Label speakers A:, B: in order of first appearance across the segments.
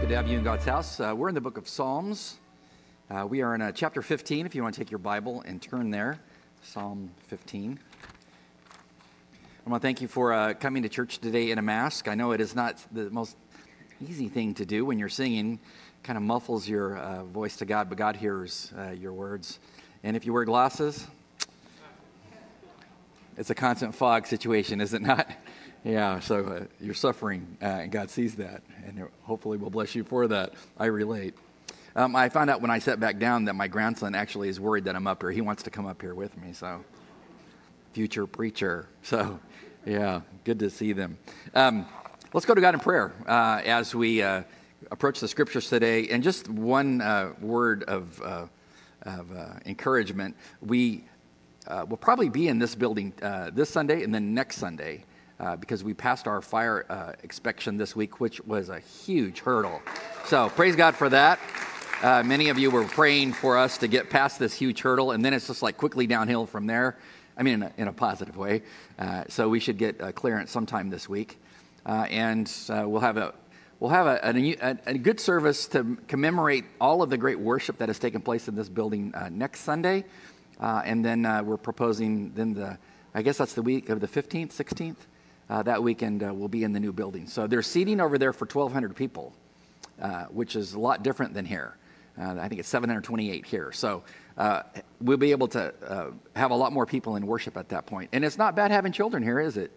A: Good to have you in God's house. Uh, we're in the book of Psalms. Uh, we are in uh, chapter 15. If you want to take your Bible and turn there, Psalm 15. I want to thank you for uh, coming to church today in a mask. I know it is not the most easy thing to do when you're singing, kind of muffles your uh, voice to God, but God hears uh, your words. And if you wear glasses, it's a constant fog situation, is it not? Yeah, so uh, you're suffering, uh, and God sees that, and hopefully will bless you for that. I relate. Um, I found out when I sat back down that my grandson actually is worried that I'm up here. He wants to come up here with me, so future preacher. So, yeah, good to see them. Um, let's go to God in prayer uh, as we uh, approach the scriptures today. And just one uh, word of, uh, of encouragement. We will probably be in this building this Sunday and then next Sunday uh, because we passed our fire uh, inspection this week, which was a huge hurdle. So praise God for that. Uh, many of you were praying for us to get past this huge hurdle, and then it's just like quickly downhill from there. I mean, in a, in a positive way. Uh, so we should get clearance sometime this week, uh, and uh, we'll have a we'll have a, a, a, good service to commemorate all of the great worship that has taken place in this building next Sunday, and then we're proposing then the I guess that's the week of the 15th, 16th uh, that weekend uh, will be in the new building. So there's seating over there for 1,200 people, uh, which is a lot different than here. Uh, I think it's 728 here. So uh, we'll be able to uh, have a lot more people in worship at that point. And it's not bad having children here, is it?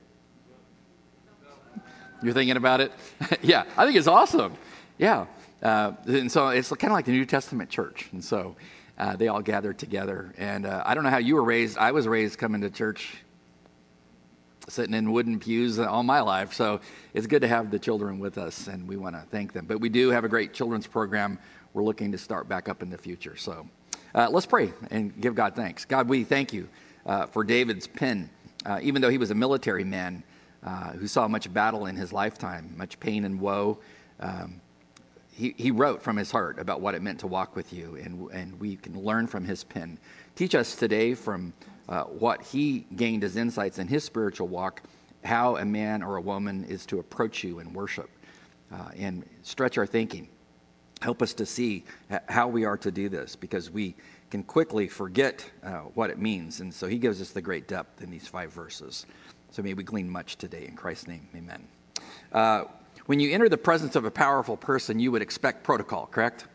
A: You're thinking about it? yeah, I think it's awesome. Yeah. and so it's kind of like the New Testament church. And so they all gathered together. And I don't know how you were raised. I was raised coming to church sitting in wooden pews all my life. So it's good to have the children with us, and we want to thank them. But we do have a great children's program we're looking to start back up in the future. So uh, let's pray and give God thanks. God, we thank you uh, for David's pen. Uh, even though he was a military man uh, who saw much battle in his lifetime, much pain and woe, um, he, he wrote from his heart about what it meant to walk with you, and, and we can learn from his pen. Teach us today from uh, what he gained as insights in his spiritual walk, how a man or a woman is to approach you in worship, uh, and stretch our thinking. Help us to see how we are to do this because we can quickly forget uh, what it means. And so he gives us the great depth in these five verses. So may we glean much today. In Christ's name, amen. Uh, when you enter the presence of a powerful person, you would expect protocol, correct?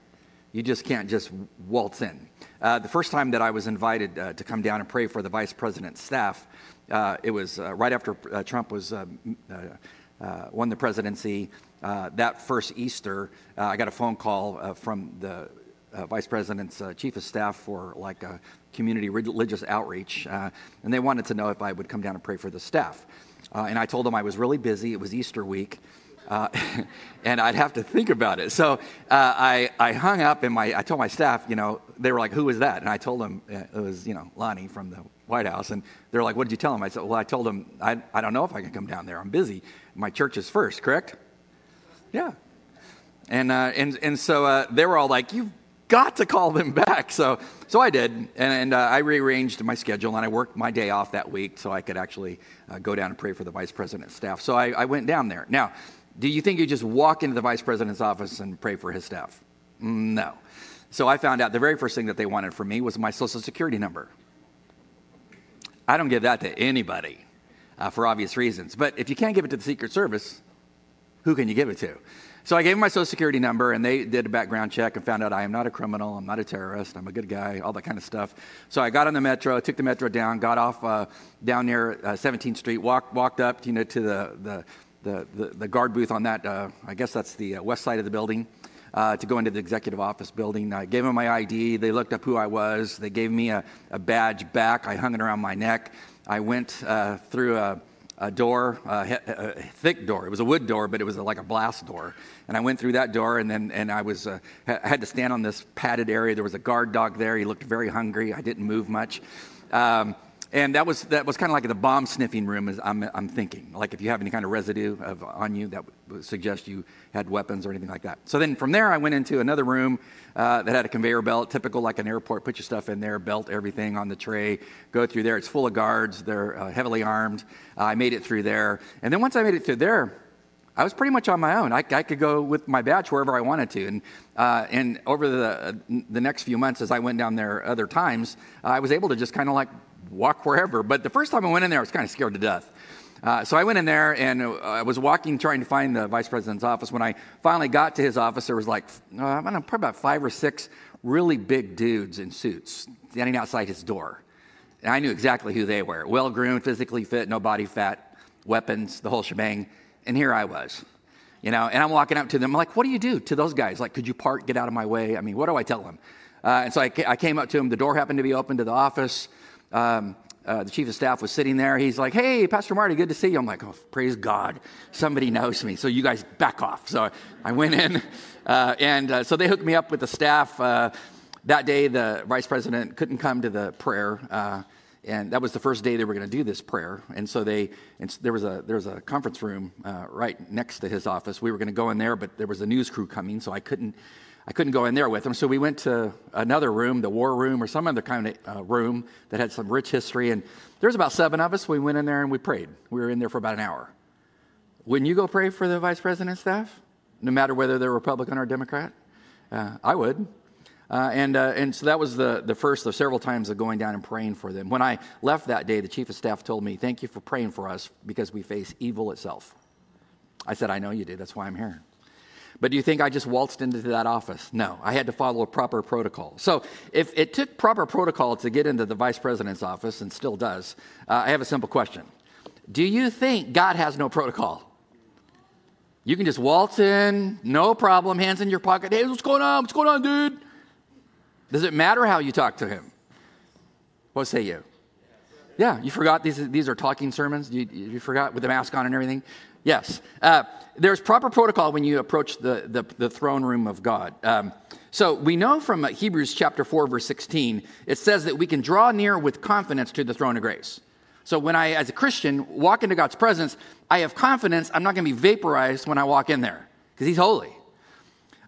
A: You just can't just waltz in. Uh, the first time that I was invited uh, to come down and pray for the vice president's staff, uh, it was uh, right after uh, Trump was uh, won the presidency. that first Easter, I got a phone call from the vice president's chief of staff for like a community religious outreach, and they wanted to know if I would come down and pray for the staff. and I told them I was really busy. It was Easter week. Uh, and I'd have to think about it. So uh, I, I hung up and my, I told my staff, you know, they were like, who was that? And I told them uh, it was, you know, Lonnie from the White House. And they're like, what did you tell them? I said, well, I told them, I, I don't know if I can come down there. I'm busy. My church is first, correct? Yeah. And, uh, and, and so uh, they were all like, you've got to call them back. So, so I did. And, and I rearranged my schedule and I worked my day off that week so I could actually go down and pray for the vice president's staff. So I, I went down there. Now, do you think you just walk into the vice president's office and pray for his staff? No. So I found out the very first thing that they wanted from me was my social security number. I don't give that to anybody uh, for obvious reasons. But if you can't give it to the Secret Service, who can you give it to? So I gave them my social security number, and they did a background check and found out I am not a criminal, I'm not a terrorist, I'm a good guy, all that kind of stuff. So I got on the metro, took the metro down, got off uh, down near uh, 17th Street, walked walked up, you know, to the the the, the, the guard booth on that, uh, I guess that's the uh, west side of the building, uh, to go into the executive office building. I gave them my ID. They looked up who I was. They gave me a, a badge back. I hung it around my neck. I went uh, through a, a door, a, a, thick door. It was a wood door, but it was like a blast door. And I went through that door, and then and I was uh, had to stand on this padded area. There was a guard dog there. He looked very hungry. I didn't move much. Um, and that was, that was kind of like the bomb sniffing room, as I'm, I'm thinking. Like if you have any kind of residue of, on you, that would suggest you had weapons or anything like that. So then from there, I went into another room uh, that had a conveyor belt, typical like an airport. Put your stuff in there, belt everything on the tray, go through there. It's full of guards, they're uh, heavily armed. Uh, I made it through there. And then once I made it through there, I was pretty much on my own. I, I could go with my badge wherever I wanted to. And, uh, and over the, the next few months, as I went down there other times, uh, I was able to just kind of like walk wherever. But the first time I went in there, I was kind of scared to death. Uh, so I went in there and uh, I was walking trying to find the vice president's office. When I finally got to his office, there was like, uh, I don't know, probably about five or six really big dudes in suits standing outside his door. And I knew exactly who they were well groomed, physically fit, no body fat, weapons, the whole shebang. And here I was, you know, and I'm walking up to them. I'm like, what do you do to those guys? Like, could you park, get out of my way? I mean, what do I tell them? Uh, and so I, I, came up to him. The door happened to be open to the office. Um, uh, the chief of staff was sitting there. He's like, Hey, Pastor Marty, good to see you. I'm like, Oh, praise God. Somebody knows me. So you guys back off. So I went in, uh, and uh, so they hooked me up with the staff. Uh, that day, the vice president couldn't come to the prayer. Uh, and that was the first day they were going to do this prayer. And so they, and there was a there was a conference room uh, right next to his office. We were going to go in there, but there was a news crew coming, so I couldn't I couldn't go in there with them. So we went to another room, the war room, or some other kind of uh, room that had some rich history. And there was about seven of us. We went in there and we prayed. We were in there for about an hour. Wouldn't you go pray for the vice president's staff, no matter whether they're Republican or Democrat? Uh, I would. Uh, and, uh, and so that was the, the first of several times of going down and praying for them. When I left that day, the chief of staff told me, Thank you for praying for us because we face evil itself. I said, I know you did. That's why I'm here. But do you think I just waltzed into that office? No, I had to follow a proper protocol. So if it took proper protocol to get into the vice president's office, and still does, uh, I have a simple question. Do you think God has no protocol? You can just waltz in, no problem, hands in your pocket. Hey, what's going on? What's going on, dude? Does it matter how you talk to him? What say you? Yeah, you forgot these, these are talking sermons? You, you forgot with the mask on and everything? Yes. Uh, there's proper protocol when you approach the, the, the throne room of God. Um, so we know from Hebrews chapter 4, verse 16, it says that we can draw near with confidence to the throne of grace. So when I, as a Christian, walk into God's presence, I have confidence I'm not going to be vaporized when I walk in there because He's holy.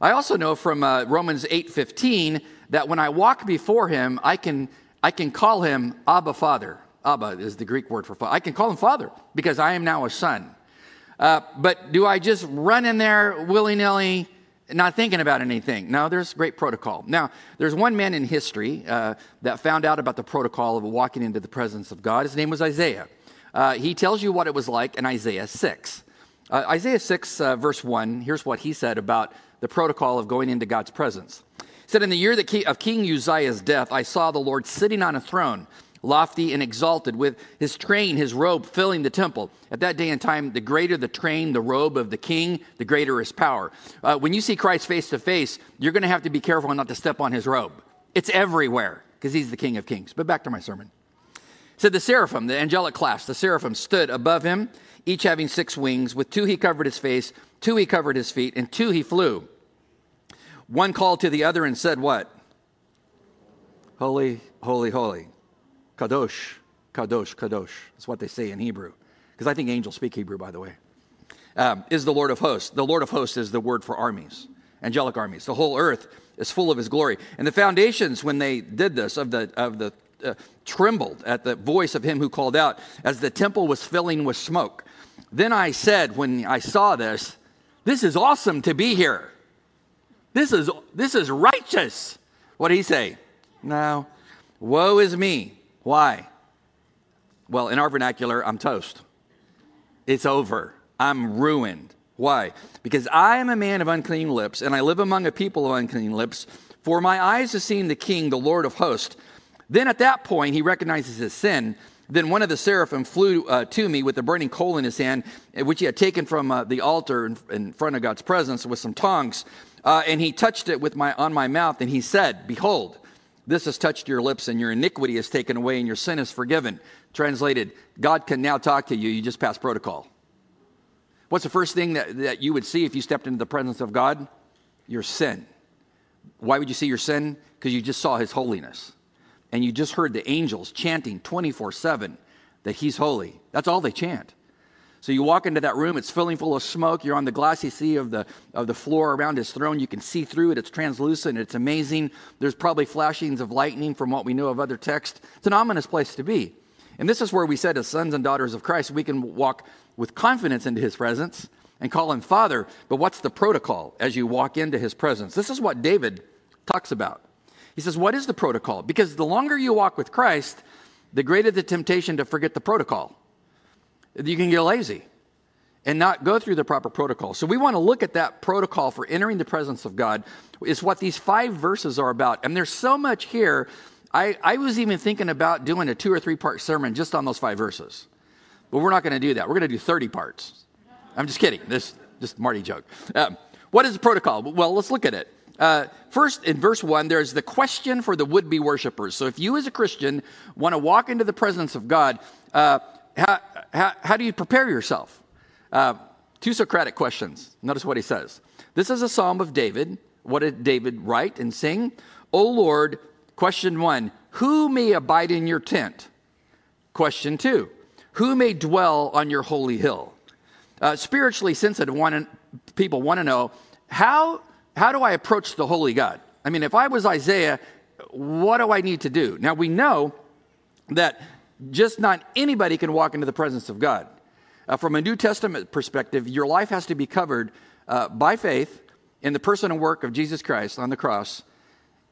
A: I also know from uh, Romans 8:15 that when I walk before Him, I can I can call Him Abba Father. Abba is the Greek word for father. I can call Him Father because I am now a son. Uh, but do I just run in there willy nilly, not thinking about anything? No, there's great protocol. Now, there's one man in history uh, that found out about the protocol of walking into the presence of God. His name was Isaiah. Uh, he tells you what it was like in Isaiah 6. Uh, Isaiah 6, uh, verse 1, here's what he said about the protocol of going into God's presence. He said, In the year of King Uzziah's death, I saw the Lord sitting on a throne lofty and exalted, with his train, his robe filling the temple. At that day and time, the greater the train, the robe of the king, the greater his power. Uh, when you see Christ face to face, you're going to have to be careful not to step on his robe. It's everywhere because he's the King of Kings. But back to my sermon. Said the seraphim, the angelic class, the seraphim stood above him, each having six wings. With two he covered his face, two he covered his feet, and two he flew. One called to the other and said, What? Holy, holy, holy Kadosh, Kadosh, Kadosh. That's what they say in Hebrew. Because I think angels speak Hebrew, by the way. Um, is the Lord of hosts. The Lord of hosts is the word for armies, angelic armies. The whole earth is full of his glory. And the foundations, when they did this, of the, of the uh, trembled at the voice of him who called out as the temple was filling with smoke. Then I said, when I saw this, this is awesome to be here. This is, this is righteous. What did he say? No. Woe is me. Why? Well, in our vernacular, I'm toast. It's over. I'm ruined. Why? Because I am a man of unclean lips, and I live among a people of unclean lips. For my eyes have seen the King, the Lord of hosts. Then at that point, he recognizes his sin. Then one of the seraphim flew uh, to me with a burning coal in his hand, which he had taken from uh, the altar in, in, front of God's presence with some tongs. Uh, and he touched it with my, on my mouth, and he said, Behold, this has touched your lips, and your iniquity is taken away, and your sin is forgiven. Translated, God can now talk to you. You just passed protocol. What's the first thing that, that you would see if you stepped into the presence of God? Your sin. Why would you see your sin? Because you just saw his holiness. And you just heard the angels chanting 24 7 that he's holy. That's all they chant. So you walk into that room, it's filling full of smoke. You're on the glassy sea of the, of the floor around his throne. You can see through it. It's translucent. It's amazing. There's probably flashings of lightning from what we know of other texts. It's an ominous place to be. And this is where we said, as sons and daughters of Christ, we can walk with confidence into his presence and call him Father. But what's the protocol as you walk into his presence? This is what David talks about. He says, What is the protocol? Because the longer you walk with Christ, the greater the temptation to forget the protocol. You can get lazy and not go through the proper protocol. So we want to look at that protocol for entering the presence of God, is what these five verses are about. And there's so much here. I, I was even thinking about doing a two or three part sermon just on those five verses. But we're not going to do that. We're going to do 30 parts. I'm just kidding. This just Marty joke. Um, what is the protocol? Well, let's look at it. Uh, first, in verse 1, there's the question for the would be worshipers. So, if you as a Christian want to walk into the presence of God, uh, how, how, do you prepare yourself? Uh, two Socratic questions. Notice what he says. This is a psalm of David. What did David write and sing? O Lord, question one, who may abide in your tent? Question two, who may dwell on your holy hill? Uh, spiritually sensitive want people want to know how how do I approach the holy God? I mean, if I was Isaiah, what do I need to do? Now, we know that just not anybody can walk into the presence of God. Uh, from a New Testament perspective, your life has to be covered uh, by faith in the person and work of Jesus Christ on the cross.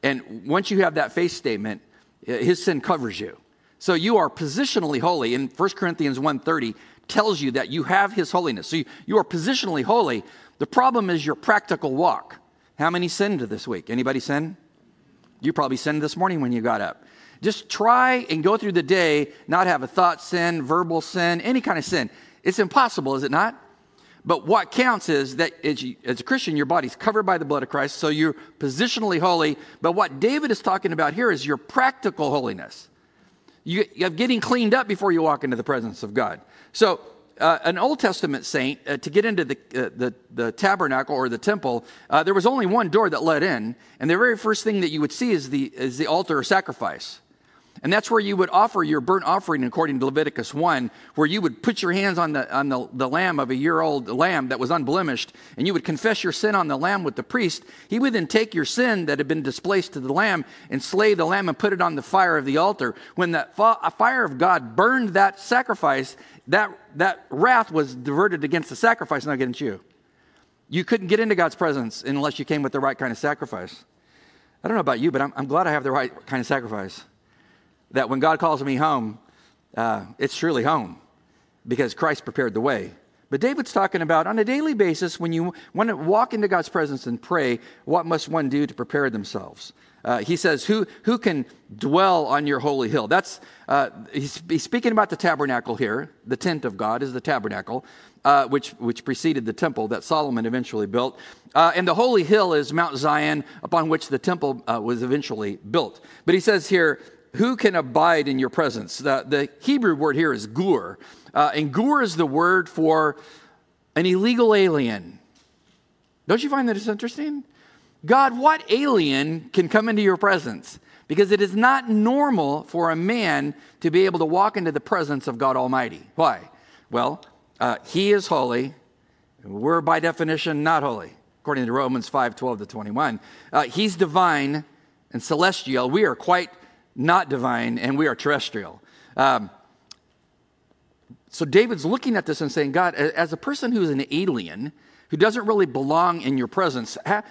A: And once you have that faith statement, uh, his sin covers you. So you are positionally holy. And 1 Corinthians 1.30 tells you that you have his holiness. So you, you are positionally holy. The problem is your practical walk. How many sinned this week? Anybody sin? You probably sinned this morning when you got up. Just try and go through the day, not have a thought sin, verbal sin, any kind of sin. It's impossible, is it not? But what counts is that as, a Christian, your body's covered by the blood of Christ, so you're positionally holy. But what David is talking about here is your practical holiness. You, have getting cleaned up before you walk into the presence of God. So uh, an Old Testament saint, uh, to get into the, uh, the, the, tabernacle or the temple, uh, there was only one door that led in, and the very first thing that you would see is the, is the altar of sacrifice. And that's where you would offer your burnt offering according to Leviticus 1, where you would put your hands on the, on the, the lamb of a year old lamb that was unblemished, and you would confess your sin on the lamb with the priest. He would then take your sin that had been displaced to the lamb and slay the lamb and put it on the fire of the altar. When the fire of God burned that sacrifice, that, that wrath was diverted against the sacrifice, not against you. You couldn't get into God's presence unless you came with the right kind of sacrifice. I don't know about you, but I'm, I'm glad I have the right kind of sacrifice. That when God calls me home, uh, it's truly home because Christ prepared the way. But David's talking about on a daily basis, when you want to walk into God's presence and pray, what must one do to prepare themselves? Uh, he says, who, who can dwell on your holy hill? That's, uh, he's, he's, speaking about the tabernacle here. The tent of God is the tabernacle, uh, which, which preceded the temple that Solomon eventually built. Uh, and the holy hill is Mount Zion, upon which the temple uh, was eventually built. But he says here, who can abide in your presence? The, the Hebrew word here is gur. Uh, and gur is the word for an illegal alien. Don't you find that it's interesting? God, what alien can come into your presence? Because it is not normal for a man to be able to walk into the presence of God Almighty. Why? Well, uh, He is holy. We're by definition not holy, according to Romans 5 12 to 21. Uh, he's divine and celestial. We are quite not divine, and we are terrestrial. Um, so David's looking at this and saying, God, as a person who's an alien, who doesn't really belong in your presence, uh,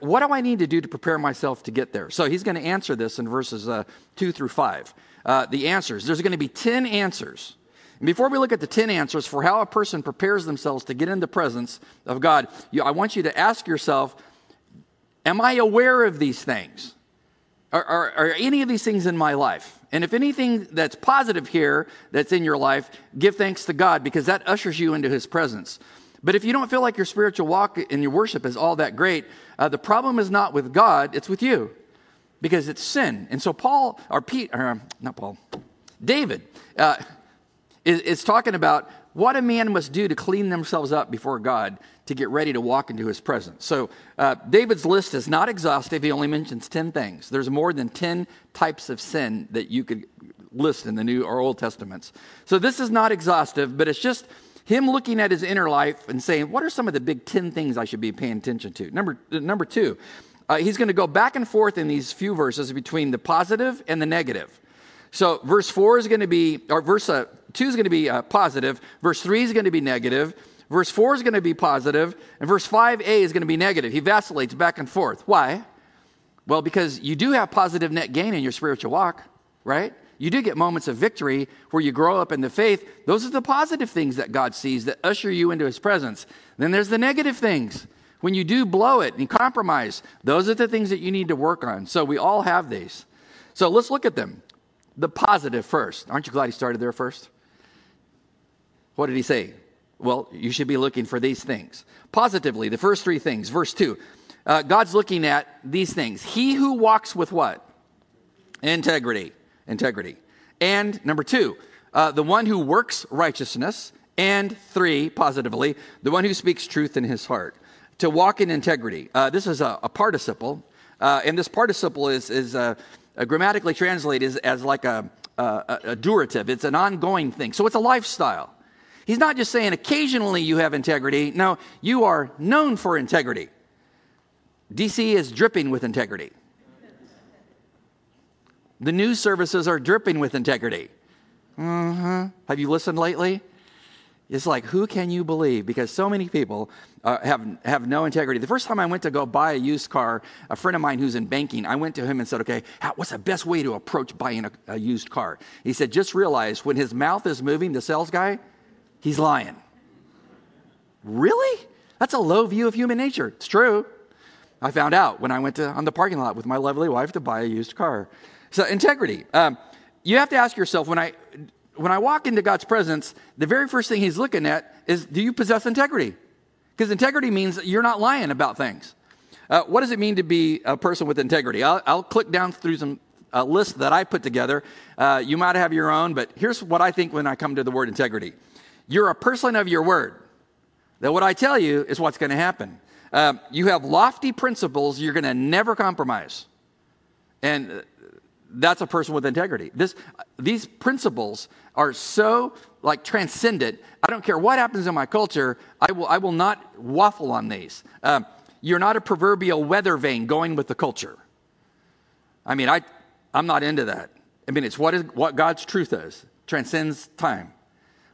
A: what do I need to do to prepare myself to get there? So he's going to answer this in verses uh, 2 through 5. Uh, the answers. There's going to be 10 answers. And before we look at the 10 answers for how a person prepares themselves to get in the presence of God, you, I want you to ask yourself Am I aware of these things? Are, are, are, any of these things in my life? And if anything that's positive here that's in your life, give thanks to God because that ushers you into his presence. But if you don't feel like your spiritual walk and your worship is all that great, uh, the problem is not with God, it's with you because it's sin. And so Paul, or Pete, or um, not Paul, David uh, is, is talking about what a man must do to clean themselves up before God to get ready to walk into his presence. So uh, David's list is not exhaustive. He only mentions 10 things. There's more than 10 types of sin that you could list in the New or Old Testaments. So this is not exhaustive, but it's just him looking at his inner life and saying, what are some of the big 10 things I should be paying attention to? Number, number two, uh, he's going to go back and forth in these few verses between the positive and the negative. So verse 4 is going to be, or verse uh, 2 is going to be uh, positive, verse 3 is going to be negative, Verse 4 is going to be positive, and verse 5a is going to be negative. He vacillates back and forth. Why? Well, because you do have positive net gain in your spiritual walk, right? You do get moments of victory where you grow up in the faith. Those are the positive things that God sees that usher you into his presence. Then there's the negative things. When you do blow it and compromise, those are the things that you need to work on. So we all have these. So let's look at them. The positive first. Aren't you glad he started there first? What did he say? Well, you should be looking for these things. Positively, the first three things. Verse 2 uh, God's looking at these things. He who walks with what? Integrity. Integrity. And number two, uh, the one who works righteousness. And three, positively, the one who speaks truth in his heart. To walk in integrity. Uh, this is a, a participle. Uh, and this participle is, is uh, grammatically translated as, as like a, a, a durative, it's an ongoing thing. So it's a lifestyle. He's not just saying occasionally you have integrity. No, you are known for integrity. DC is dripping with integrity. The news services are dripping with integrity. Mm-hmm. Have you listened lately? It's like, who can you believe? Because so many people uh, have, have no integrity. The first time I went to go buy a used car, a friend of mine who's in banking, I went to him and said, okay, how, what's the best way to approach buying a, a used car? He said, just realize when his mouth is moving, the sales guy, he's lying. Really? That's a low view of human nature. It's true. I found out when I went to, on the parking lot with my lovely wife to buy a used car. So, integrity. Um, you have to ask yourself when I, when I walk into God's presence, the very first thing He's looking at is do you possess integrity? Because integrity means you're not lying about things. Uh, what does it mean to be a person with integrity? I'll, I'll click down through some uh, list that I put together. Uh, you might have your own, but here's what I think when I come to the word integrity you're a person of your word. That what I tell you is what's going to happen. Uh, you have lofty principles you're going to never compromise. And that's a person with integrity. This, these principles are so like transcendent. I don't care what happens in my culture. I will, I will not waffle on these. Um, you're not a proverbial weather vane going with the culture. I mean, I, I'm not into that. I mean, it's what, is, what God's truth is, transcends time.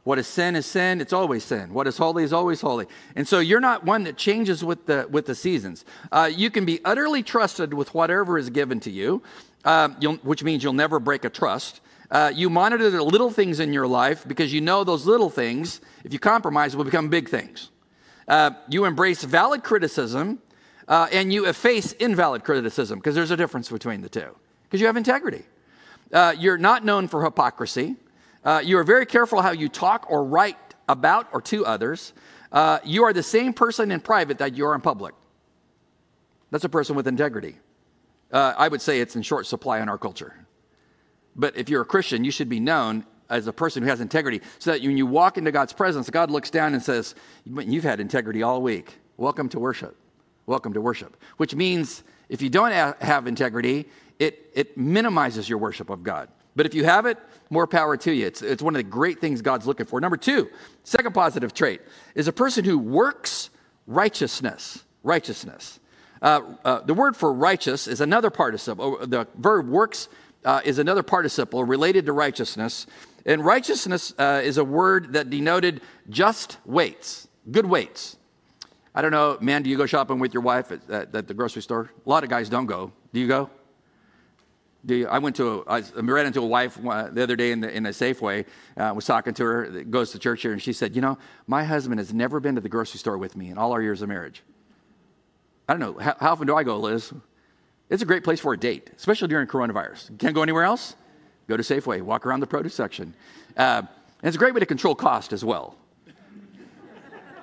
A: What is sin is sin, it's always sin. What is holy is always holy. And so you're not one that changes with the, with the seasons. Uh, you can be utterly trusted with whatever is given to you, uh, which means you'll never break a trust. Uh, you monitor the little things in your life because you know those little things, if you compromise, will become big things. Uh, you embrace valid criticism uh, and you efface invalid criticism because there's a difference between the two because you have integrity. Uh, you're not known for hypocrisy. Uh, you are very careful how you talk or write about or to others. Uh, you are the same person in private that you are in public. That's a person with integrity. Uh, I would say it's in short supply in our culture. But if you're a Christian, you should be known as a person who has integrity so that when you walk into God's presence, God looks down and says, You've had integrity all week. Welcome to worship. Welcome to worship. Which means if you don't have integrity, it, it minimizes your worship of God. But if you have it, more power to you. It's, it's one of the great things God's looking for. Number two, second positive trait is a person who works righteousness. Righteousness. Uh, uh, the word for righteous is another participle. The verb works uh, is another participle related to righteousness. And righteousness uh, is a word that denoted just weights, good weights. I don't know, man, do you go shopping with your wife at, at, at the grocery store? A lot of guys don't go. Do you go? I went to, a, I ran into a wife uh, the other day in, the, in a Safeway. Uh, was talking to her, goes to church here, and she said, "You know, my husband has never been to the grocery store with me in all our years of marriage." I don't know how, how often do I go, Liz? It's a great place for a date, especially during coronavirus. Can't go anywhere else. Go to Safeway, walk around the produce section. Uh, and it's a great way to control cost as well.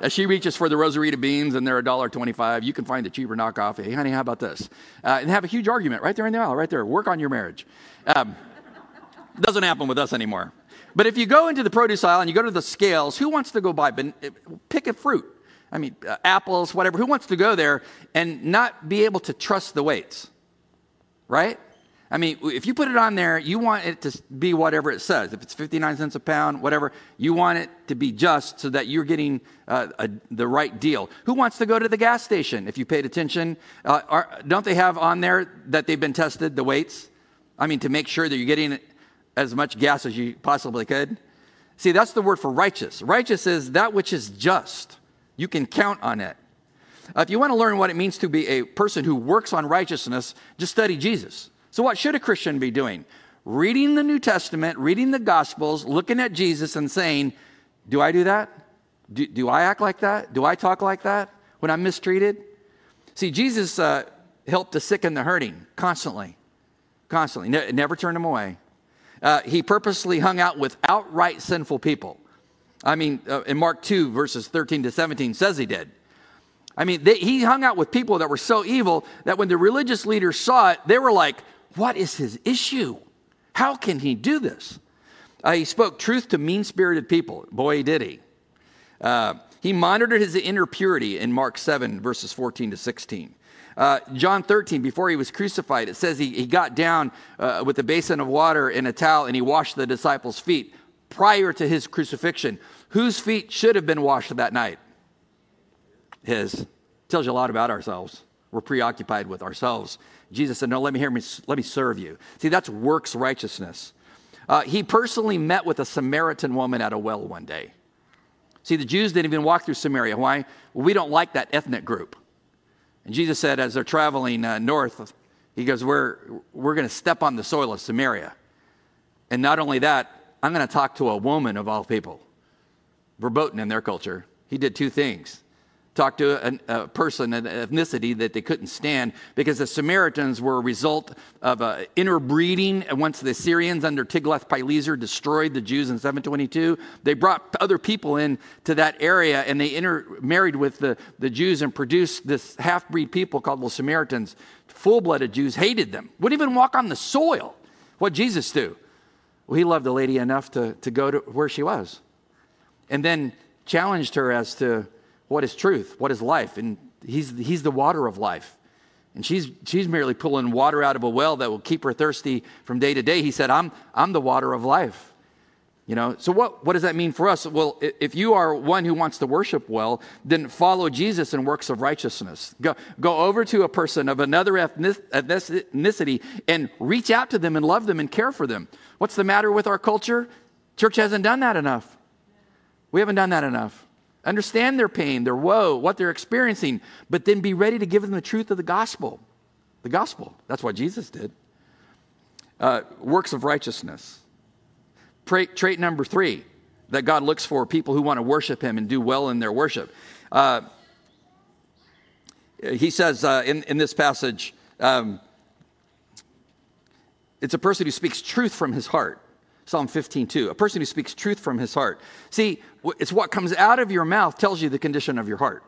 A: As she reaches for the Rosarita beans and they're $1.25, you can find a cheaper knockoff. Hey, honey, how about this? Uh, and have a huge argument right there in the aisle, right there. Work on your marriage. Um, doesn't happen with us anymore. But if you go into the produce aisle and you go to the scales, who wants to go buy? Pick a fruit. I mean, uh, apples, whatever. Who wants to go there and not be able to trust the weights? Right? I mean, if you put it on there, you want it to be whatever it says. If it's 59 cents a pound, whatever, you want it to be just so that you're getting uh, a, the right deal. Who wants to go to the gas station? If you paid attention, uh, are, don't they have on there that they've been tested, the weights? I mean, to make sure that you're getting as much gas as you possibly could. See, that's the word for righteous. Righteous is that which is just. You can count on it. Uh, if you want to learn what it means to be a person who works on righteousness, just study Jesus. So, what should a Christian be doing? Reading the New Testament, reading the Gospels, looking at Jesus and saying, Do I do that? Do, do I act like that? Do I talk like that when I'm mistreated? See, Jesus uh, helped the sick and the hurting constantly, constantly, ne- never turned them away. Uh, he purposely hung out with outright sinful people. I mean, uh, in Mark 2, verses 13 to 17, says he did. I mean, they, he hung out with people that were so evil that when the religious leaders saw it, they were like, What is his issue? How can he do this? Uh, he spoke truth to mean spirited people. Boy, did he. Uh, he monitored his inner purity in Mark 7, verses 14 to 16. Uh, John 13, before he was crucified, it says he, he got down uh, with a basin of water and a towel and he washed the disciples' feet prior to his crucifixion. Whose feet should have been washed that night? His. Tells you a lot about ourselves. We're preoccupied with ourselves. Jesus said, No, let me hear me, let me serve you. See, that's works righteousness. Uh, he personally met with a Samaritan woman at a well one day. See, the Jews didn't even walk through Samaria. Why? Well, we don't like that ethnic group. And Jesus said, as they're traveling uh, north, he goes, We're, we're going to step on the soil of Samaria. And not only that, I'm going to talk to a woman of all people. Verboten in their culture. He did two things talk to a, person, an ethnicity that they couldn't stand, because the Samaritans were a result of uh, interbreeding. Once the Syrians under Tiglath-Pileser destroyed the Jews in 722, they brought other people in to that area, and they intermarried with the, the Jews and produced this half-breed people called the Samaritans. Full-blooded Jews hated them, wouldn't even walk on the soil. What Jesus do? Well, he loved the lady enough to, to go to where she was, and then challenged her as to what is truth? What is life? And he's, he's the water of life. And she's, she's merely pulling water out of a well that will keep her thirsty from day to day. He said, I'm, I'm the water of life. You know, so what, what does that mean for us? Well, if you are one who wants to worship well, then follow Jesus in works of righteousness. Go, go over to a person of another ethnicity and reach out to them and love them and care for them. What's the matter with our culture? Church hasn't done that enough. We haven't done that enough. Understand their pain, their woe, what they're experiencing, but then be ready to give them the truth of the gospel. The gospel. That's what Jesus did. Uh, works of righteousness. Trait, trait, number three that God looks for people who want to worship Him and do well in their worship. Uh, he says uh, in, in this passage, um, it's a person who speaks truth from his heart. Psalm 15, 2. A person who speaks truth from his heart. See, it's what comes out of your mouth tells you the condition of your heart.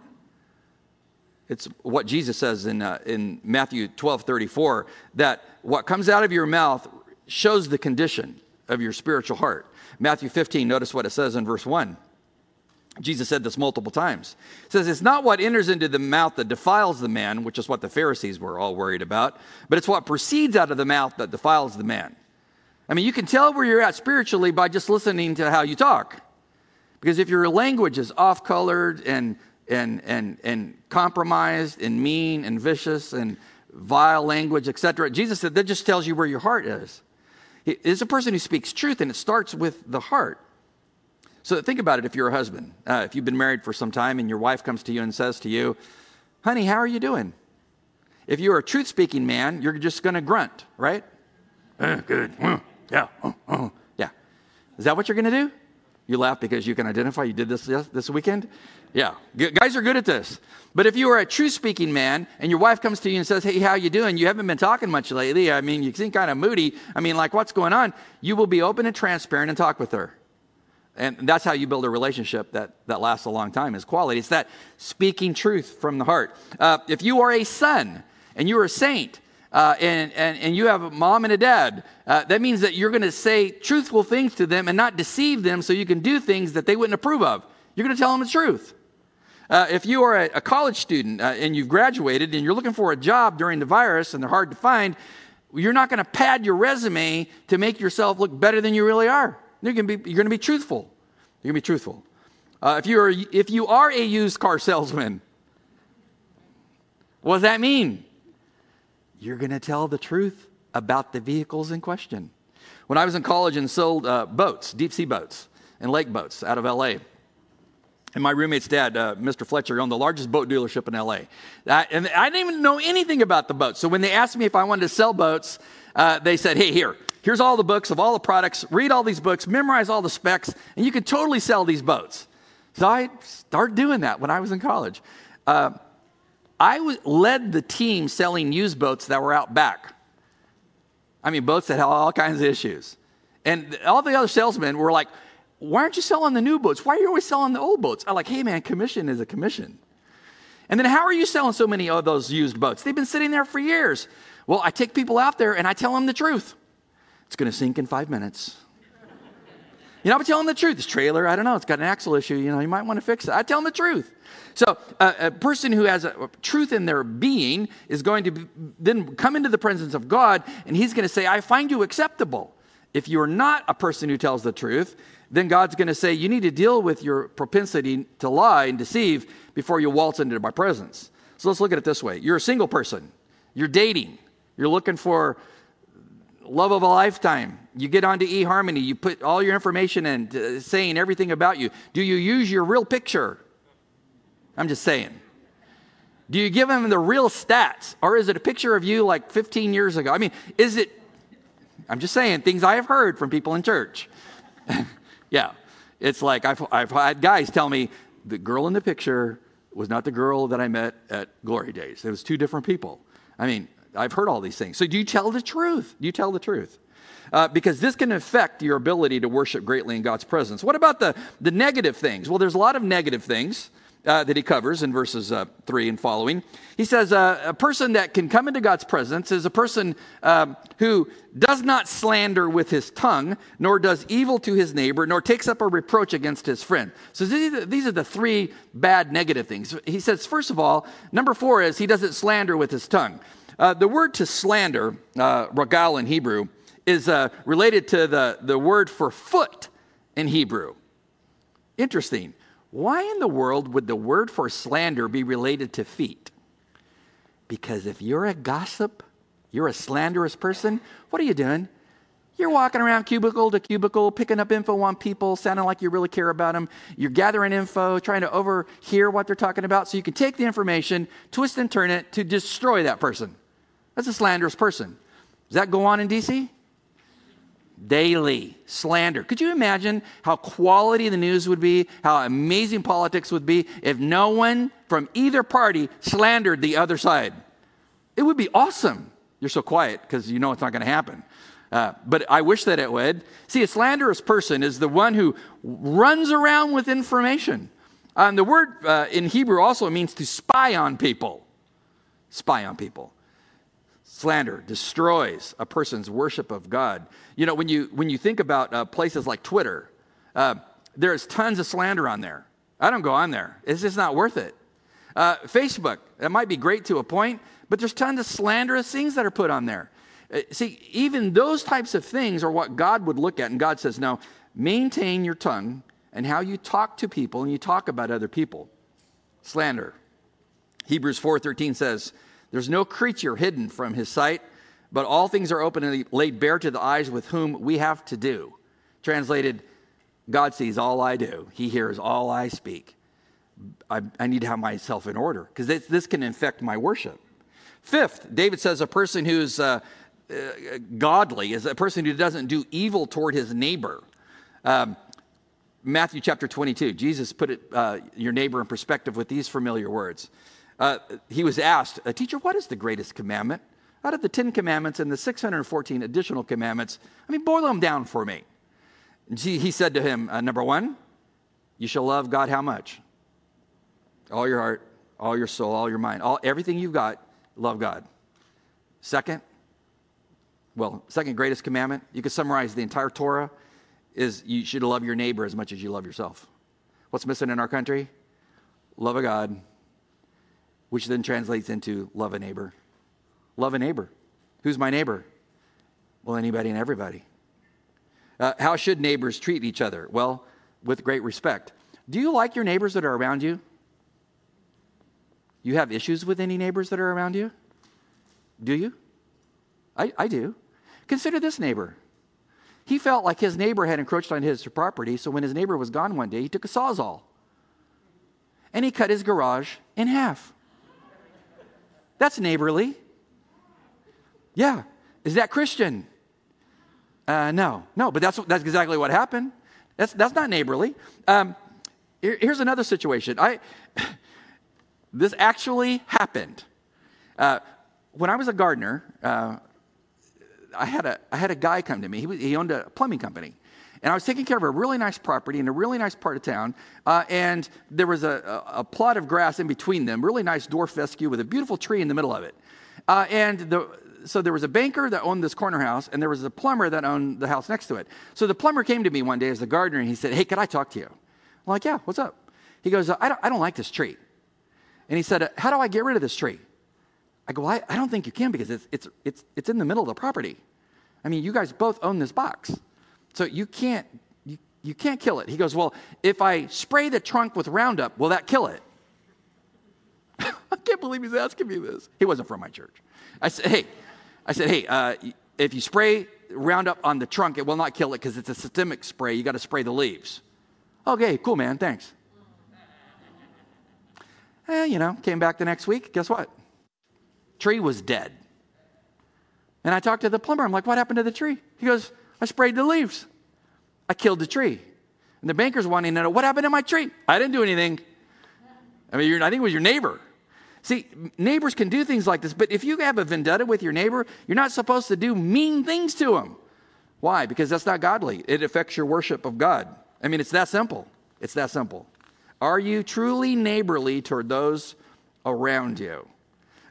A: It's what Jesus says in, uh, in Matthew 12, 34, that what comes out of your mouth shows the condition of your spiritual heart. Matthew 15, notice what it says in verse 1. Jesus said this multiple times. It says, It's not what enters into the mouth that defiles the man, which is what the Pharisees were all worried about, but it's what proceeds out of the mouth that defiles the man. I mean, you can tell where you're at spiritually by just listening to how you talk. Because if your language is off colored and, and, and, and compromised and mean and vicious and vile language, etc., Jesus said that just tells you where your heart is. It's a person who speaks truth, and it starts with the heart. So think about it if you're a husband. Uh, if you've been married for some time and your wife comes to you and says to you, Honey, how are you doing? If you're a truth speaking man, you're just going to grunt, right? Uh, good. Yeah. Oh, oh. Yeah. Is that what you're going to do? You laugh because you can identify you did this this weekend? Yeah. Guys are good at this. But if you are a true speaking man and your wife comes to you and says, Hey, how you doing? You haven't been talking much lately. I mean, you seem kind of moody. I mean, like, what's going on? You will be open and transparent and talk with her. And that's how you build a relationship that, that lasts a long time is quality. It's that speaking truth from the heart. Uh, if you are a son and you're a saint, uh, and, and, and you have a mom and a dad, uh, that means that you're going to say truthful things to them and not deceive them so you can do things that they wouldn't approve of. You're going to tell them the truth. Uh, if you are a, a college student uh, and you've graduated and you're looking for a job during the virus and they're hard to find, you're not going to pad your resume to make yourself look better than you really are. You're going to be, you're going to be truthful. You're going to be truthful. Uh, if, you're, if you are a used car salesman, what does that mean? You're going to tell the truth about the vehicles in question. When I was in college and sold uh, boats, deep sea boats, and lake boats out of LA, and my roommate's dad, uh, Mr. Fletcher, owned the largest boat dealership in LA. Uh, and I didn't even know anything about the boats. So when they asked me if I wanted to sell boats, uh, they said, hey, here, here's all the books of all the products. Read all these books, memorize all the specs, and you can totally sell these boats. So I started doing that when I was in college. Uh, I w- led the team selling used boats that were out back. I mean, boats that had all kinds of issues. And all the other salesmen were like, why aren't you selling the new boats? Why are you always selling the old boats? I'm like, hey man, commission is a commission. And then how are you selling so many of those used boats? They've been sitting there for years. Well, I take people out there and I tell them the truth. It's going to sink in five minutes. You know, I'm telling the truth. This trailer, I don't know, it's got an axle issue. You know, you might want to fix it. I tell them the truth. So, uh, a person who has a, a, truth in their being is going to be, then come into the presence of God, and He's going to say, I find you acceptable. If you're not a person who tells the truth, then God's going to say, You need to deal with your propensity to lie and deceive before you waltz into my presence. So let's look at it this way you're a single person, you're dating, you're looking for love of a lifetime. You get onto eHarmony, you put all your information in, uh, saying everything about you. Do you use your real picture? I'm just saying. Do you give them the real stats? Or is it a picture of you like 15 years ago? I mean, is it, I'm just saying, things I have heard from people in church. Yeah. It's like I've, I've had guys tell me the girl in the picture was not the girl that I met at Glory Days. It was two different people. I mean, I've heard all these things. So do you tell the truth? Do you tell the truth? Uh, because this can affect your ability to worship greatly in God's presence. What about the, the negative things? Well, there's a lot of negative things uh, that he covers in verses uh, 3 and following. He says uh, a person that can come into God's presence is a person um, who does not slander with his tongue, nor does evil to his neighbor, nor takes up a reproach against his friend. So these are, these are the three bad negative things. He says, first of all, number four is he doesn't slander with his tongue. Uh, the word to slander, uh, ragal in Hebrew, is uh, related to the, the word for foot in Hebrew. Interesting. Why in the world would the word for slander be related to feet? Because if you're a gossip, you're a slanderous person, what are you doing? You're walking around cubicle to cubicle, picking up info on people, sounding like you really care about them. You're gathering info, trying to overhear what they're talking about so you can take the information, twist and turn it to destroy that person. That's a slanderous person. Does that go on in DC? daily slander. Could you imagine how quality the news would be, how amazing politics would be if no one from either party slandered the other side? It would be awesome. You're so quiet because you know it's not going to happen. Uh, but I wish that it would. See, a slanderous person is the one who runs around with information. Um, the word uh, in Hebrew also means to spy on people. Spy on people. Slander destroys a person's worship of God. You know, when you, when you think about uh, places like Twitter, uh, there's tons of slander on there. I don't go on there, it's just not worth it. Uh, Facebook, that might be great to a point, but there's tons of slanderous things that are put on there. Uh, see, even those types of things are what God would look at, and God says, no, maintain your tongue and how you talk to people and you talk about other people. Slander. Hebrews 4:13 says, there's no creature hidden from his sight, but all things are open and laid bare to the eyes with whom we have to do. Translated, God sees all I do, He hears all I speak. I, I need to have myself in order because this, this, can infect my worship. Fifth, David says a person who's uh, uh, godly is a person who doesn't do evil toward his neighbor. Um, Matthew chapter 22, Jesus put it, uh, your neighbor in perspective with these familiar words. Uh, he was asked, Teacher, what is the greatest commandment? Out of the Ten Commandments and the 614 additional commandments, I mean, boil them down for me. He said to him, uh, Number one, you shall love God how much? All your heart, all your soul, all your mind, all, everything you've got, love God. Second, well, second greatest commandment, you could summarize the entire Torah, is you should love your neighbor as much as you love yourself. What's missing in our country? Love of God, which then translates into love a neighbor. Love a neighbor. Who's my neighbor? Well, anybody and everybody. Uh, how should neighbors treat each other? Well, with great respect. Do you like your neighbors that are around you? You have issues with any neighbors that are around you? Do you? I, I do. Consider this neighbor. He felt like his neighbor had encroached on his property, so when his neighbor was gone one day, he took a sawzall and he cut his garage in half. That's neighborly. Yeah. Is that Christian? Uh, no, no, but that's, that's exactly what happened. That's, that's not neighborly. Um, here, here's another situation. I, this actually happened. Uh, when I was a gardener, uh, I, had a, I had a guy come to me. He, was, he owned a plumbing company. And I was taking care of a really nice property in a really nice part of town. Uh, and there was a, a, a, plot of grass in between them, really nice dwarf fescue with a beautiful tree in the middle of it. Uh, and the, so there was a banker that owned this corner house, and there was a plumber that owned the house next to it. So the plumber came to me one day as the gardener, and he said, Hey, could I talk to you? I'm like, Yeah, what's up? He goes, I don't, I don't like this tree. And he said, How do I get rid of this tree? I go, well, I, I don't think you can because it's, it's, it's, it's in the middle of the property. I mean, you guys both own this box. So you can't, you, you can't kill it. He goes, Well, if I spray the trunk with Roundup, will that kill it? I can't believe he's asking me this. He wasn't from my church. I said, Hey, I said, hey, uh, if you spray Roundup on the trunk, it will not kill it because it's a systemic spray. You got to spray the leaves. Okay, cool, man. Thanks. Eh, you know, came back the next week. Guess what? Tree was dead. And I talked to the plumber. I'm like, what happened to the tree? He goes, I sprayed the leaves. I killed the tree. And the banker's wanting to know, what happened to my tree? I didn't do anything. I mean, I think it was your neighbor. See, neighbors can do things like this, but if you have a vendetta with your neighbor, you're not supposed to do mean things to him. Why? Because that's not godly. It affects your worship of God. I mean, it's that simple. It's that simple. Are you truly neighborly toward those around you?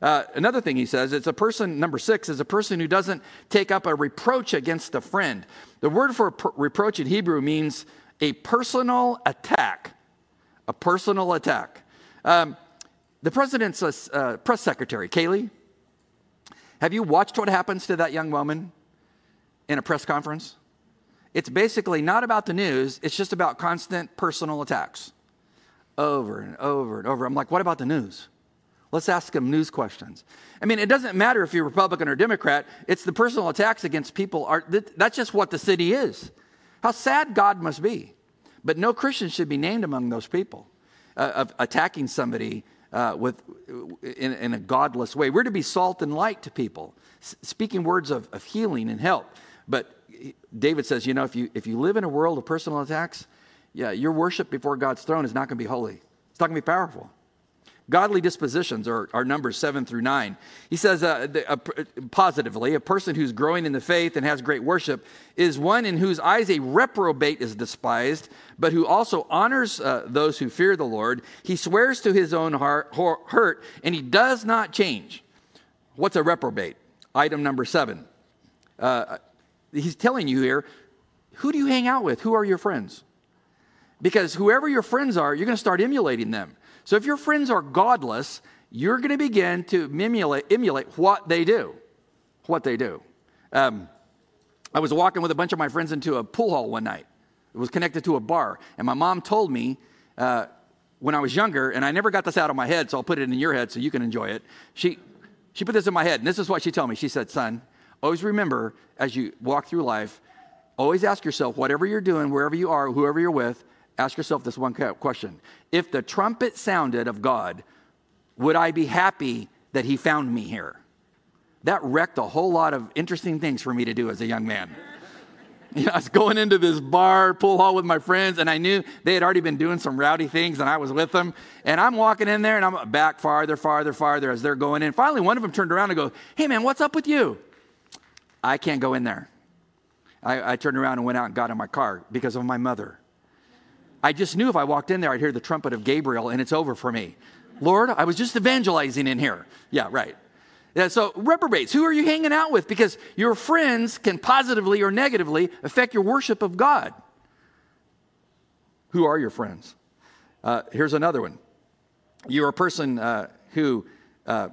A: Uh, another thing he says, it's a person, number six, is a person who doesn't take up a reproach against a friend. The word for reproach in Hebrew means a personal attack. A personal attack. Um, the president's uh, press secretary, Kayleigh, have you watched what happens to that young woman in a press conference? It's basically not about the news, it's just about constant personal attacks over and over and over. I'm like, what about the news? Let's ask them news questions. I mean, it doesn't matter if you're Republican or Democrat, it's the personal attacks against people. Are, that's just what the city is. How sad God must be. But no Christian should be named among those people uh, of attacking somebody uh, with, in, in, a godless way. We're to be salt and light to people, speaking words of, of healing and help. But David says, you know, if you, if you live in a world of personal attacks, yeah, your worship before God's throne is not going to be holy. It's not going to be powerful. Godly dispositions are, are numbers seven through nine. He says uh, the, uh, positively, a person who's growing in the faith and has great worship is one in whose eyes a reprobate is despised, but who also honors uh, those who fear the Lord. He swears to his own heart, hurt, and he does not change. What's a reprobate? Item number seven. Uh, he's telling you here who do you hang out with? Who are your friends? Because whoever your friends are, you're going to start emulating them. So if your friends are godless, you're going to begin to emulate, emulate what they do. What they do. Um, I was walking with a bunch of my friends into a pool hall one night. It was connected to a bar. And my mom told me uh, when I was younger, and I never got this out of my head, so I'll put it in your head so you can enjoy it. She, she put this in my head, and this is what she told me. She said, Son, always remember as you walk through life, always ask yourself, whatever you're doing, wherever you are, whoever you're with, ask yourself this one question If the trumpet sounded of God, would I be happy that He found me here? That wrecked a whole lot of interesting things for me to do as a young man. You know, I was going into this bar, pool hall with my friends, and I knew they had already been doing some rowdy things, and I was with them. And I'm walking in there, and I'm back farther, farther, farther as they're going in. Finally, one of them turned around and goes, Hey, man, what's up with you? I can't go in there. I, I turned around and went out and got in my car because of my mother. I just knew if I walked in there, I'd hear the trumpet of Gabriel and it's over for me. Lord, I was just evangelizing in here. Yeah, right. Yeah, so, reprobates, who are you hanging out with? Because your friends can positively or negatively affect your worship of God. Who are your friends? Uh, here's another one. You're a person uh, who uh,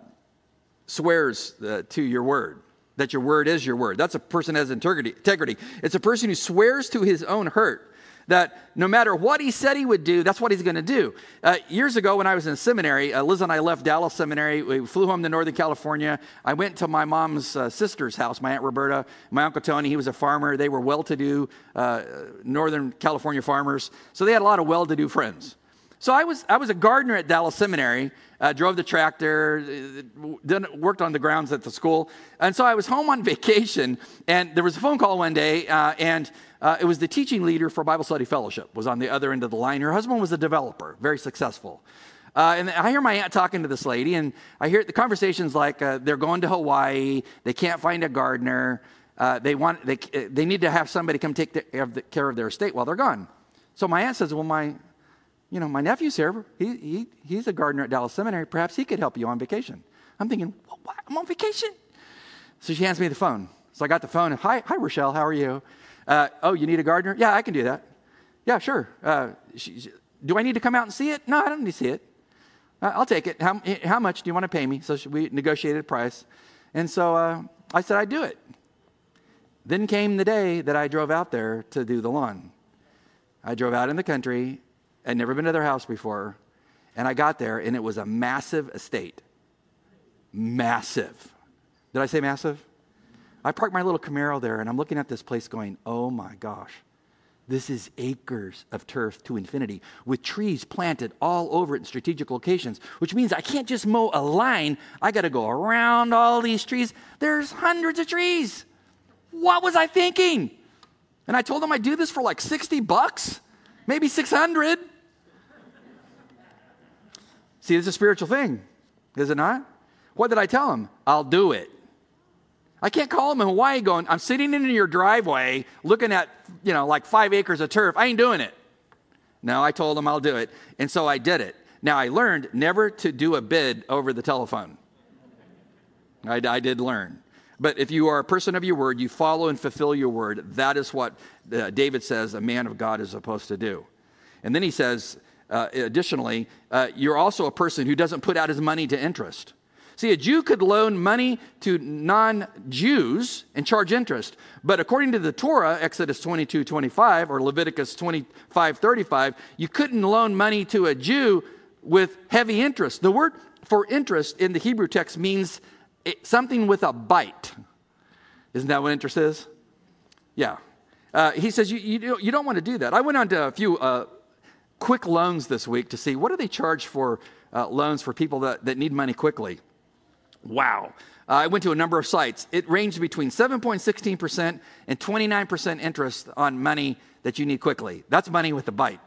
A: swears uh, to your word, that your word is your word. That's a person that has integrity. integrity. It's a person who swears to his own hurt that no matter what he said he would do, that's what he's going to do. Uh, years ago, when I was in seminary, uh, Liz and I left Dallas Seminary. We flew home to Northern California. I went to my mom's uh, sister's house, my Aunt Roberta, my Uncle Tony. He was a farmer. They were well to do uh, Northern California farmers. So they had a lot of well to do friends. So I was, I was a gardener at Dallas Seminary, uh, drove the tractor, worked on the grounds at the school. And so I was home on vacation, and there was a phone call one day, uh, and uh, it was the teaching leader for Bible Study Fellowship was on the other end of the line. Her husband was a developer, very successful. Uh, and I hear my aunt talking to this lady, and I hear the conversations like uh, they're going to Hawaii, they can't find a gardener, uh, they, want, they, they need to have somebody come take the, care of their estate while they're gone. So my aunt says, Well, my, you know, my nephew's here. He, he, he's a gardener at Dallas Seminary. Perhaps he could help you on vacation. I'm thinking, what? I'm on vacation? So she hands me the phone. So I got the phone. Hi, hi Rochelle, how are you? Uh, oh, you need a gardener? Yeah, I can do that. Yeah, sure. Uh, she, she, do I need to come out and see it? No, I don't need to see it. Uh, I'll take it. How, how much do you want to pay me? So we negotiated a price. And so uh, I said, I'd do it. Then came the day that I drove out there to do the lawn. I drove out in the country. I'd never been to their house before. And I got there, and it was a massive estate. Massive. Did I say massive? I parked my little Camaro there, and I'm looking at this place going, oh my gosh. This is acres of turf to infinity with trees planted all over it in strategic locations, which means I can't just mow a line. I got to go around all these trees. There's hundreds of trees. What was I thinking? And I told them I'd do this for like 60 bucks, maybe 600. See, it's a spiritual thing, is it not? What did I tell him? I'll do it. I can't call him in Hawaii going, I'm sitting in your driveway looking at, you know, like five acres of turf. I ain't doing it. No, I told him I'll do it. And so I did it. Now I learned never to do a bid over the telephone. I, I did learn. But if you are a person of your word, you follow and fulfill your word. That is what uh, David says a man of God is supposed to do. And then he says, uh, additionally, uh, you're also a person who doesn't put out his money to interest. See, a Jew could loan money to non Jews and charge interest. But according to the Torah, Exodus 22 25 or Leviticus 25 35, you couldn't loan money to a Jew with heavy interest. The word for interest in the Hebrew text means something with a bite. Isn't that what interest is? Yeah. Uh, he says you, you, you, don't want to do that. I went on to a few uh, quick loans this week to see what do they charge for uh, loans for people that, that need money quickly. Wow. Uh, I went to a number of sites. It ranged between 7.16% and 29% interest on money that you need quickly. That's money with a bite.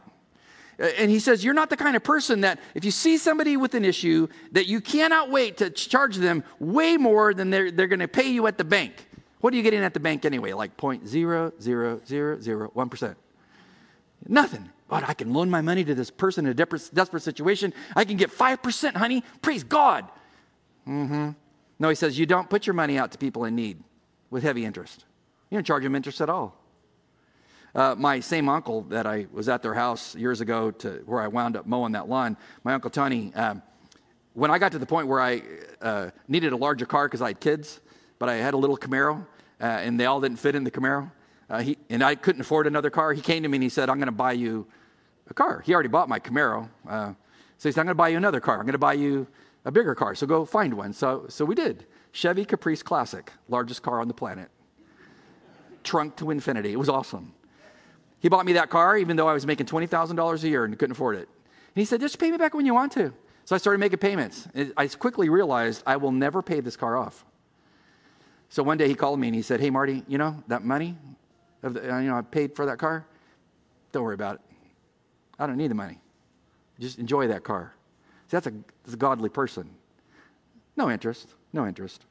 A: Uh, and he says, You're not the kind of person that if you see somebody with an issue, that you cannot wait to charge them way more than they're, they're going to pay you at the bank. What are you getting at the bank anyway? Like 0.0001%. Nothing. But I can loan my money to this person in a desperate situation. I can get 5%, honey. Praise God. Mm-hmm. No, he says you don't put your money out to people in need with heavy interest. You don't charge them interest at all. Uh, my same uncle that I was at their house years ago to where I wound up mowing that lawn, my uncle Tony, um, when I got to the point where I uh, needed a larger car because I had kids, but I had a little Camaro, uh, and they all didn't fit in the Camaro, uh, he, and I couldn't afford another car, he came to me and he said, I'm going to buy you a car. He already bought my Camaro. Uh, so he said, I'm going to buy you another car. I'm going to buy you a bigger car. So go find one. So, so we did. Chevy Caprice Classic, largest car on the planet. Trunk to infinity. It was awesome. He bought me that car even though I was making $20,000 a year and couldn't afford it. And he said, just pay me back when you want to. So I started making payments. I quickly realized I will never pay this car off. So one day he called me and he said, hey, Marty, you know, that money, the, you know, I paid for that car, don't worry about it. I don't need the money. Just enjoy that car. See, that's a, that's a godly person. No interest, no interest.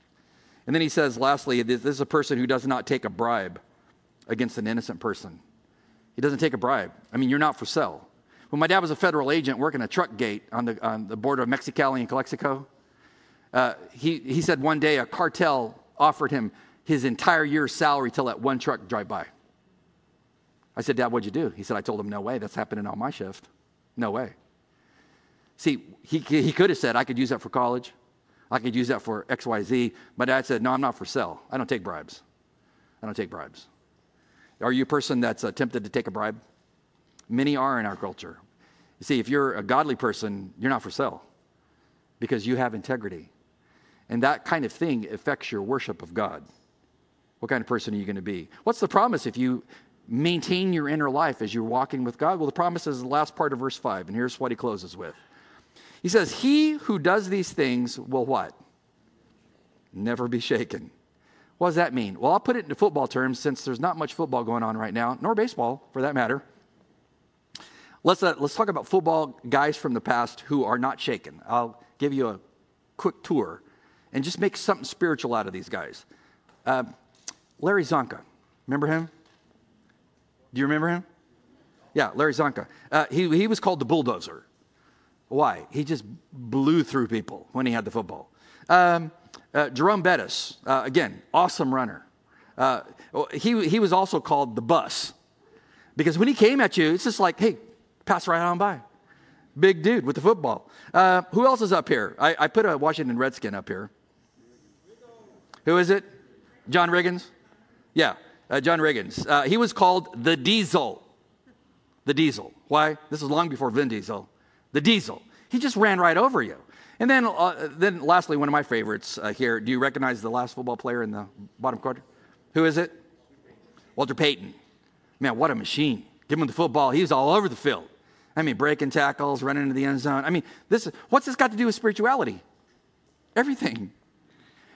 A: And then he says, lastly, this is a person who does not take a bribe against an innocent person. He doesn't take a bribe. I mean, you're not for sale. When my dad was a federal agent working a truck gate on the, on the border of Mexicali and Calexico, uh, he, he said one day a cartel offered him his entire year's salary to let one truck drive by. I said, Dad, what'd you do? He said, I told him, no way, that's happening on my shift. No way. See, he, he could have said, I could use that for college. I could use that for XYZ. My dad said, No, I'm not for sale. I don't take bribes. I don't take bribes. Are you a person that's uh, tempted to take a bribe? Many are in our culture. You see, if you're a godly person, you're not for sale because you have integrity. And that kind of thing affects your worship of God. What kind of person are you going to be? What's the promise if you maintain your inner life as you're walking with God? Well, the promise is the last part of verse 5, and here's what he closes with. He says, He who does these things will what? Never be shaken. What does that mean? Well, I'll put it into football terms since there's not much football going on right now, nor baseball for that matter. Let's, uh, let's talk about football guys from the past who are not shaken. I'll give you a quick tour and just make something spiritual out of these guys. Uh, Larry Csonka, remember him? Do you remember him? Yeah, Larry Csonka. Uh, he, he was called the bulldozer. Why? He just blew through people when he had the football. Um, uh, Jerome Bettis, uh, again, awesome runner. Uh, he, he was also called the bus because when he came at you, it's just like, hey, pass right on by. Big dude with the football. Uh, who else is up here? I, I, put a Washington Redskin up here. Who is it? John Riggins? Yeah, uh, John Riggins. Uh, he was called the Diesel. The Diesel. Why? This is long before Vin Diesel. The Diesel. He just ran right over you. And then, uh, then lastly, one of my favorites uh, here. Do you recognize the last football player in the bottom quarter? Who is it? Walter Payton. Man, what a machine. Give him the football. He was all over the field. I mean, breaking tackles, running into the end zone. I mean, this, what's this got to do with spirituality? Everything.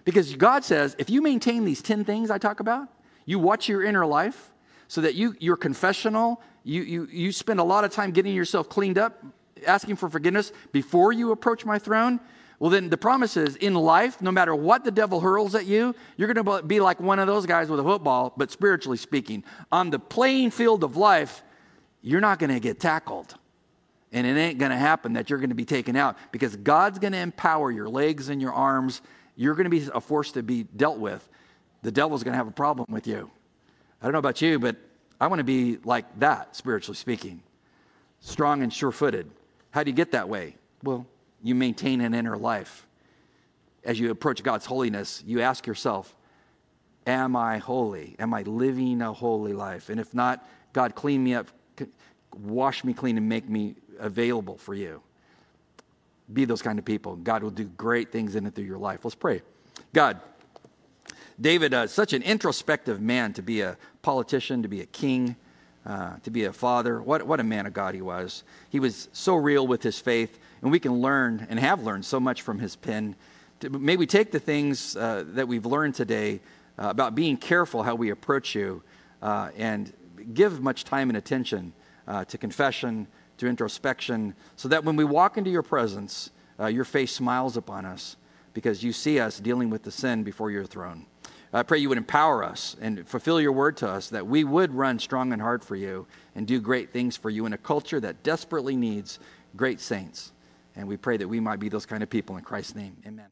A: Because God says, if you maintain these 10 things I talk about, you watch your inner life so that you, you're confessional, you, you, you spend a lot of time getting yourself cleaned up, asking for forgiveness before you approach my throne, well, then the promise is in life, no matter what the devil hurls at you, you're going to be like one of those guys with a football, but spiritually speaking. On the playing field of life, you're not going to get tackled. And it ain't going to happen that you're going to be taken out because God's going to empower your legs and your arms. You're going to be a force to be dealt with. The devil's going to have a problem with you. I don't know about you, but I want to be like that, spiritually speaking. Strong and sure footed. How do you get that way? Well, you maintain an inner life. As you approach God's holiness, you ask yourself, Am I holy? Am I living a holy life? And if not, God, clean me up, wash me clean, and make me available for you. Be those kind of people. God will do great things in and through your life. Let's pray. God, David, uh, such an introspective man to be a politician, to be a king uh, to be a father. What, what a man of God he was. He was so real with his faith, and we can learn and have learned so much from his pen. May we take the things uh, that we've learned today uh, about being careful how we approach you uh, and give much time and attention uh, to confession, to introspection, so that when we walk into your presence, your face smiles upon us because you see us dealing with the sin before your throne. I pray you would empower us and fulfill your word to us that we would run strong and hard for you and do great things for you in a culture that desperately needs great saints. And we pray that we might be those kind of people in Christ's name. Amen.